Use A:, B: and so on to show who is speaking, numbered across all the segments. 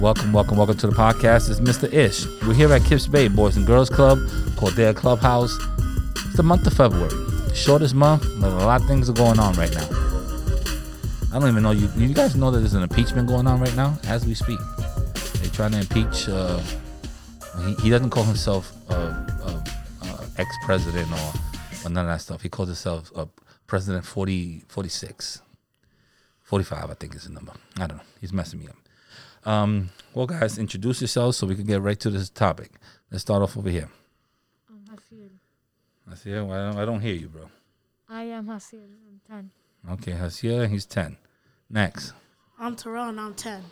A: Welcome, welcome, welcome to the podcast. It's Mr. Ish. We're here at Kips Bay Boys and Girls Club, Cordea Clubhouse. It's the month of February, shortest month, but a lot of things are going on right now. I don't even know you. You guys know that there's an impeachment going on right now as we speak. They're trying to impeach. Uh, he, he doesn't call himself uh, uh, ex-president or, or none of that stuff. He calls himself President 40, 46. 45, I think is the number. I don't know. He's messing me up. Um, well, guys, introduce yourselves so we can get right to this topic. Let's start off over here.
B: I'm Hasil.
A: I see. Well, I don't, I don't hear you, bro.
B: I am Hasil. I'm 10.
A: Okay, Hasia, he's 10. Next.
C: I'm Terrell and I'm 10.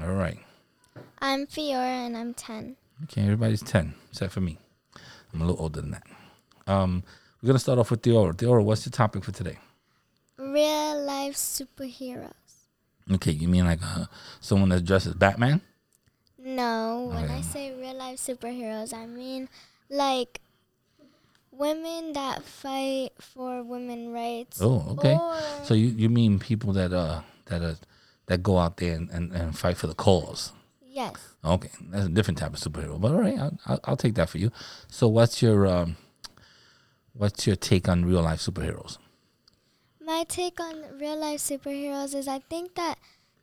A: All right.
D: I'm Fiora and I'm 10.
A: Okay, everybody's 10, except for me. I'm a little older than that. Um, we're going to start off with Theora. Theora, what's the topic for today?
D: Real life superheroes.
A: Okay, you mean like uh, someone that dresses Batman?
D: No, when
A: Okay.
D: I say real life superheroes, I mean like women that fight for women rights.
A: Oh, okay. So you, you mean people that uh that uh that go out there and, and, and fight for the cause?
D: yes.
A: Okay, that's a different type of superhero. But all right, I'll, I'll, I'll take that for you. So what's your um, what's your take on real life superheroes?
D: My take on real life superheroes is I think that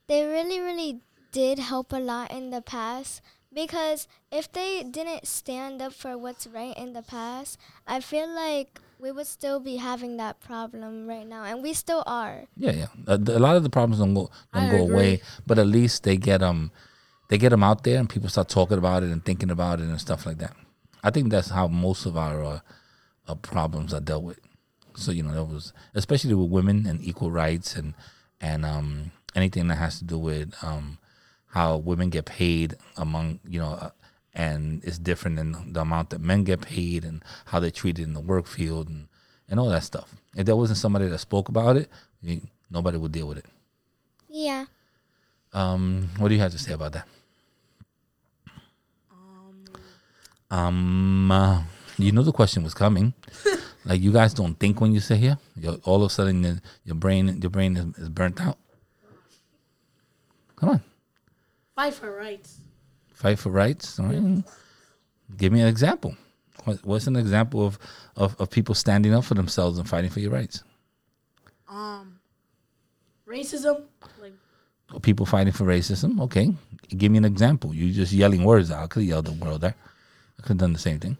D: they really, really did help a lot in the past because if they didn't stand up for what's right in the past, I feel like we would still be having that problem right now, and we still are.
A: Yeah, yeah. A, a lot of the problems don't go don't
C: I
A: go away, but at least they get them, they get them out there and people start talking about it and thinking about it and stuff like that. I think that's how most of our uh, uh, problems are dealt with. So you know, that was especially with women and equal rights and and um anything that has to do with um how women get paid among you know. Uh, and it's different than the amount that men get paid and how they're treated in the work field and, and all that stuff. If there wasn't somebody that spoke about it, you- nobody would deal with it.
D: Yeah.
A: Um, what do you have to say about that? Um, uh, you know the question was coming. like you guys don't think when you sit here. You're, all of a sudden, your, your brain, your brain is, is burnt out. Come on,
C: Fight for rights.
A: fight for rights. All right. Give me an example. What, what's an example of, of of people standing up for themselves and fighting for your rights?
C: Um, racism. Like,
A: people fighting for racism. Okay, give me an example. You just yelling words out. I could yell the world there. I could have done the same thing.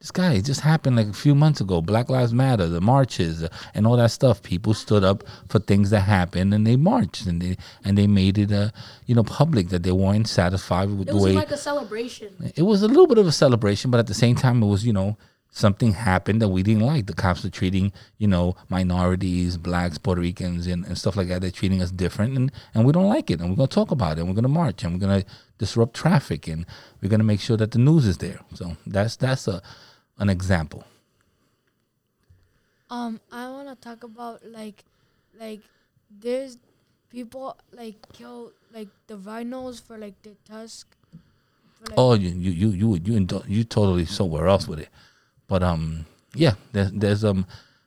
A: This guy, it just happened like a few months ago. Black Lives Matter, the marches, uh, and all that stuff. People stood up for things that happened, and they marched, and they and they made it, uh, you know, public that they weren't satisfied with the way it was
C: like a celebration.
A: it was a little bit of a celebration, but at the same time, it was you know something happened that we didn't like. The cops are treating you know minorities, blacks, Puerto Ricans, and, and stuff like that. They're treating us different, and and we don't like it. And we're gonna talk about it. and We're gonna march, and we're gonna disrupt traffic, and we're gonna make sure that the news is there. So that's that's a an example.
B: Um, I want to talk about like, like, there's people like kill like the rhinos for like their tusk. For, like,
A: Oh, you you you you you, indo- you totally somewhere else with it, but um yeah, there's there's um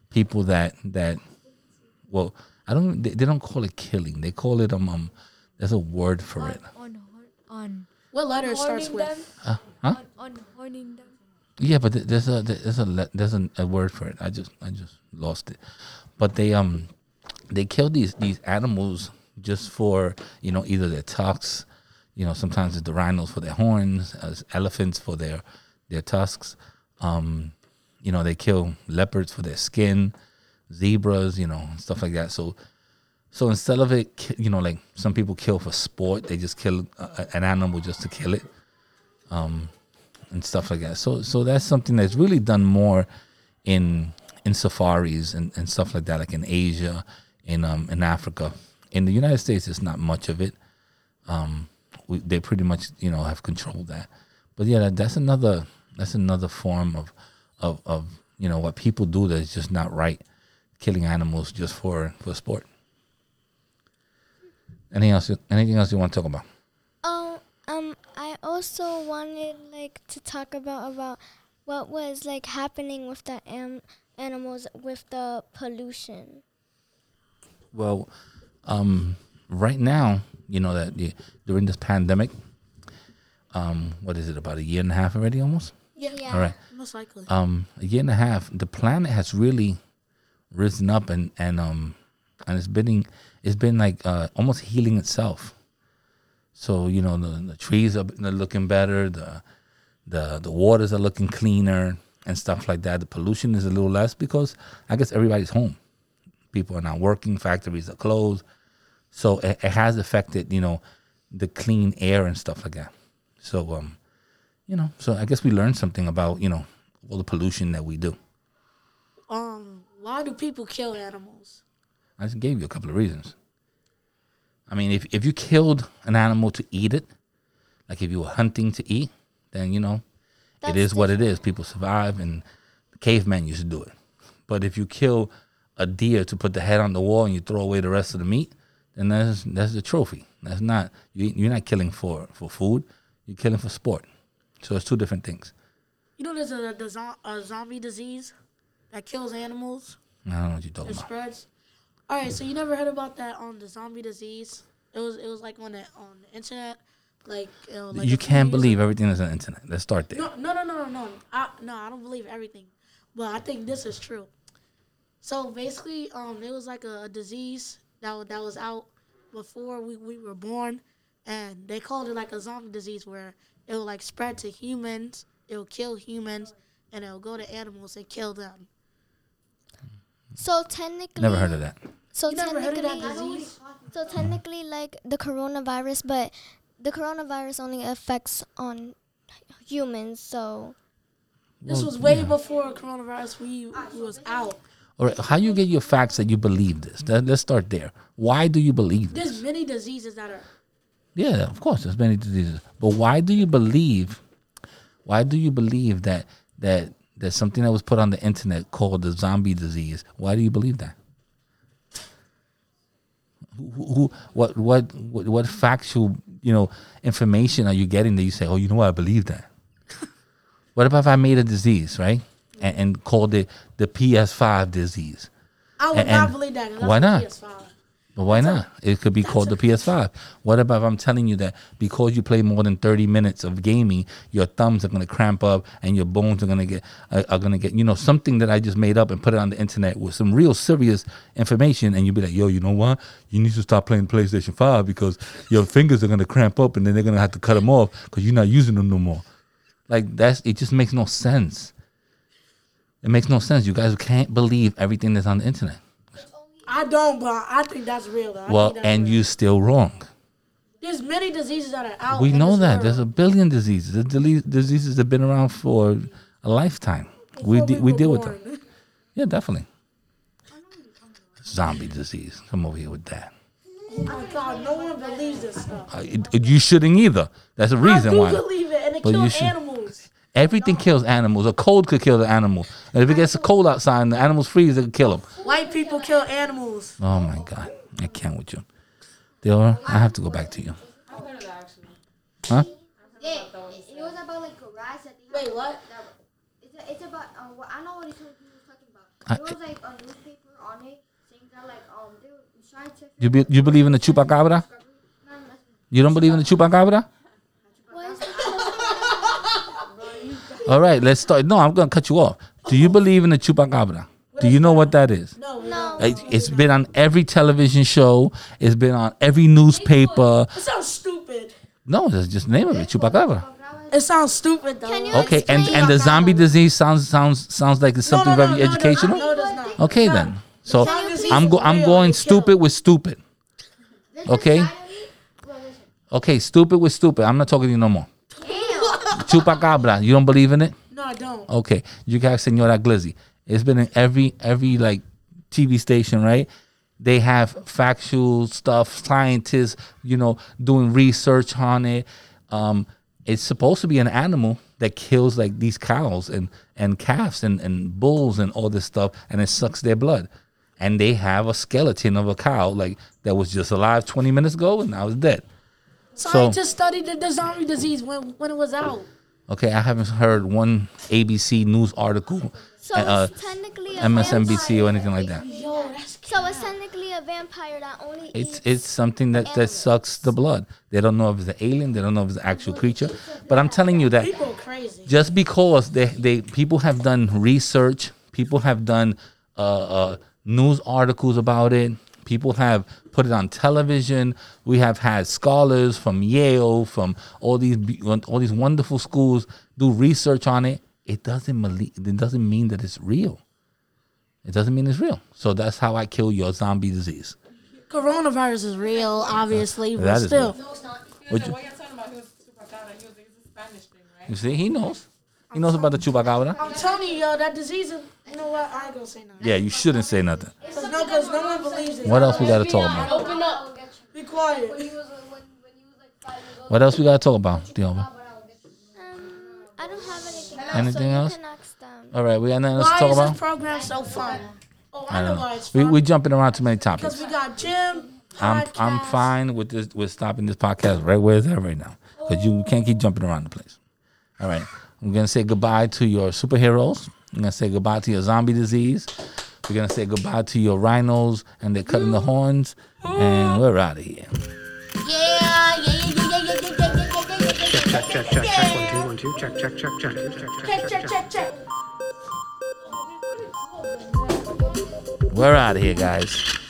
A: people that that well I don't they, they don't call it killing they call it um, um there's a word for
B: on
A: it
B: on on
C: What letter starts with?
B: them.
A: Uh, huh?
B: On, on horning them.
A: Yeah but th- there's a there's a there's a, word for it. I just I just lost it. But they um they kill these these animals just for you know either their tusks you know sometimes it's the rhinos for their horns as elephants for their their tusks. Um you know they kill leopards for their skin zebras you know stuff like that. So so instead of it you know like some people kill for sport they just kill a, a- an animal just to kill it. Um and stuff like that. So so that's something that's really done more in in safaris and, and stuff like that like in asia in um in africa. In the united states it's not much of it. Um we, they pretty much you know have controlled that. But yeah that, that's another that's another form of of of you know what people do that's just not right. Killing animals just for for sport. Anything else anything else you want to talk about
D: also wanted like to talk about about what was like happening with the am- animals with the pollution.
A: Well, um, right now, you know that the, during this pandemic, um, what is it about a year and a half already, almost?
C: Yeah.
D: Yeah.
A: All right,
C: Most likely.
A: um, a year and a half, the planet has really risen up and and um and it's been it's been like uh, almost healing itself. So you know the, the trees are looking better, the the the waters are looking cleaner and stuff like that. The pollution is a little less because I guess everybody's home. People are not working, factories are closed, so it, it has affected you know the clean air and stuff like that. So um, you know, so I guess we learned something about you know all the pollution that we do.
C: Um, why do people kill animals?
A: I just gave you a couple of reasons. I mean, if if you killed an animal to eat it, like if you were hunting to eat, then you know,
D: That's
A: it is what it is. People survive, and cavemen used to do it. But if you kill a deer to put the head on the wall and you throw away the rest of the meat, then that's that's the trophy. That's not you. You're not killing for for food. You're killing for sport. So it's two different things.
C: You know, there's a, zo- a zombie disease that kills animals
A: I don't know what you're talking
C: and
A: about.
C: spreads. All right, so you never heard about that on the zombie disease? It was it was like on the on the internet, like, you know, like
A: you can't believe everything that's on the internet. Let's start there.
C: No, no, no, no, no, no. I, no, I don't believe everything, but I think this is true. So basically, um, it was like a, a disease that that was out before we, we were born, and they called it like a zombie disease where it will like spread to humans, it will kill humans, and it will go to animals and kill them.
D: So technically,
A: Never heard of that.
D: So
C: You never heard of that
D: technically,
C: disease?
D: so technically, like the coronavirus, but the coronavirus only affects on humans. So
C: This
A: Well,
C: was way
A: yeah.
C: before coronavirus we was out.
A: All right, how you get your facts that you believe this? Let, let's start there. Why do you believe this?
C: There's many diseases that are
A: Yeah, of course, there's many diseases, but why do you believe? Why do you believe that that there's something that was put on the internet called the zombie disease? Why do you believe that? Who, who, what, what, what, what factual, you know, information are you getting that you say, oh, you know what, I believe that? what about if I made a disease, right, and, and called it the PS5 disease?
C: I would
A: And-
C: not believe that.
A: why not?
C: PS5.
A: But why not? It could be called the PS5. What about if I'm telling you that because you play more than 30 minutes of gaming, your thumbs are going to cramp up and your bones are going to get are, are going to get you know something that I just made up and put it on the internet with some real serious information, and you'd be like, yo, you know what? You need to stop playing PlayStation 5 because your fingers are going to cramp up and then they're going to have to cut them off because you're not using them no more. Like that's it. Just makes no sense. It makes no sense. You guys can't believe everything that's on the internet.
C: I don't, but I think that's real. Though.
A: Well,
C: that's
A: and
C: real.
A: you're still wrong.
C: There's many diseases that are out.
A: There.
C: We
A: know that
C: world.
A: there's a billion diseases. The dile- diseases have been around for a lifetime. We de- we
C: were
A: deal with them. Yeah, definitely. Zombie disease. Come over here with that.
C: Oh my God, no one believes this stuff.
A: Uh, it- you shouldn't either. That's the reason
C: I do
A: why.
C: believe it, and it
A: But you
C: kills
A: should-
C: animals.
A: Everything kills animals. A cold could kill the animal. And if it gets cold outside and the animals freeze, it could kill them.
C: White people kill animals.
A: Oh my God. I can't with you. Deora, I have to go back to you. Huh?
D: yeah, it was about like rats that they
C: Wait, what?
D: It's, it's about um, what I know what he was talking about. It was like a newspaper on it saying that like um they were scientific.
A: You, be, you believe in the chupacabra?
D: No, no, that's-
A: You don't believe in the chupacabra?
D: What is
A: All right, let's start. No, I'm going to cut you off. Do you believe in the chupacabra? Do you know what that is?
C: No, we
D: No.
C: don't.
A: It, it's been on every television show. It's been on every newspaper.
C: It sounds stupid.
A: No, that's just the name of it, chupacabra.
C: It sounds stupid though.
D: Can you
A: Okay, and and the zombie disease sounds sounds sounds like it's something
C: no, no,
A: very
C: no, no,
A: educational.
C: No, no, it's.
A: Okay then. So
C: Zombie
A: I'm go I'm going stupid with stupid. Okay. Okay, stupid with stupid. I'm not talking to you no more. Chupacabra. You don't believe in it?
C: No, I don't.
A: Okay, you guys, Senora Glizzy. It's been in every every like TV station, right? They have factual stuff, scientists, you know, doing research on it. Um, it's supposed to be an animal that kills like these cows and and calves and, and bulls and all this stuff, and it sucks their blood. And they have a skeleton of a cow like that was just alive 20 minutes ago and now it's dead.
C: Scientists studied the, the zombie disease when when it was out.
A: Okay, I haven't heard one ABC news article
D: So
A: uh,
D: it's technically a
A: MSNBC or anything like that.
C: Yo, that's
D: So it's technically a vampire that only
A: It's
D: eats.
A: it's something that, that sucks the blood. They don't know if it's an alien. They don't know if it's an actual creature. But I'm telling you that just because they, they people have done research, people have done uh, uh, news articles about it, people have put it on television. We have had scholars from Yale, from all these all these wonderful schools do research on it. It doesn't it doesn't mean that it's real. It doesn't mean it's real. So that's how I kill your zombie disease.
C: Coronavirus is real, uh, obviously, but
A: That is
C: still.
A: real.
E: No,
A: you-
E: what you're talking about, he was chupacabra. He was it's a Spanish thing, right?
A: You see, he knows. He knows about the chupacabra.
C: I'm telling you, yo, that disease. Is, you know what? I ain't gonna say nothing.
A: Yeah, you shouldn't say nothing.
C: Cause no, cause no one believes it.
A: What else we gotta talk about?
C: Open up. Be quiet.
A: What else we gotta talk about, Dioma?
D: Um, I don't have anything else.
A: Anything
D: so you
A: else?
D: can ask them.
A: All right, we got nothing else to
C: Why
A: talk
C: is this
A: about.
C: program so fun? Oh, I,
A: I
C: know
A: don't know.
C: why it's
A: We
C: fun.
A: we jumping around too many topics.
C: Because we got Jim.
A: I'm I'm
C: podcast.
A: fine with this with stopping this podcast right where it's at right now because you can't keep jumping around the place. All right, I'm gonna say goodbye to your superheroes. I'm gonna say goodbye to your zombie disease. We're gonna say goodbye to your rhinos and they're cutting the horns, and we're out of here.
C: Yeah, yeah, yeah, yeah, yeah, yeah, yeah, yeah, yeah, yeah, yeah,
F: Check, check, check, check. One, two, one, two. Check, check, check, check. Check, check,
C: Check, check, check, check.
A: We're out of here, guys.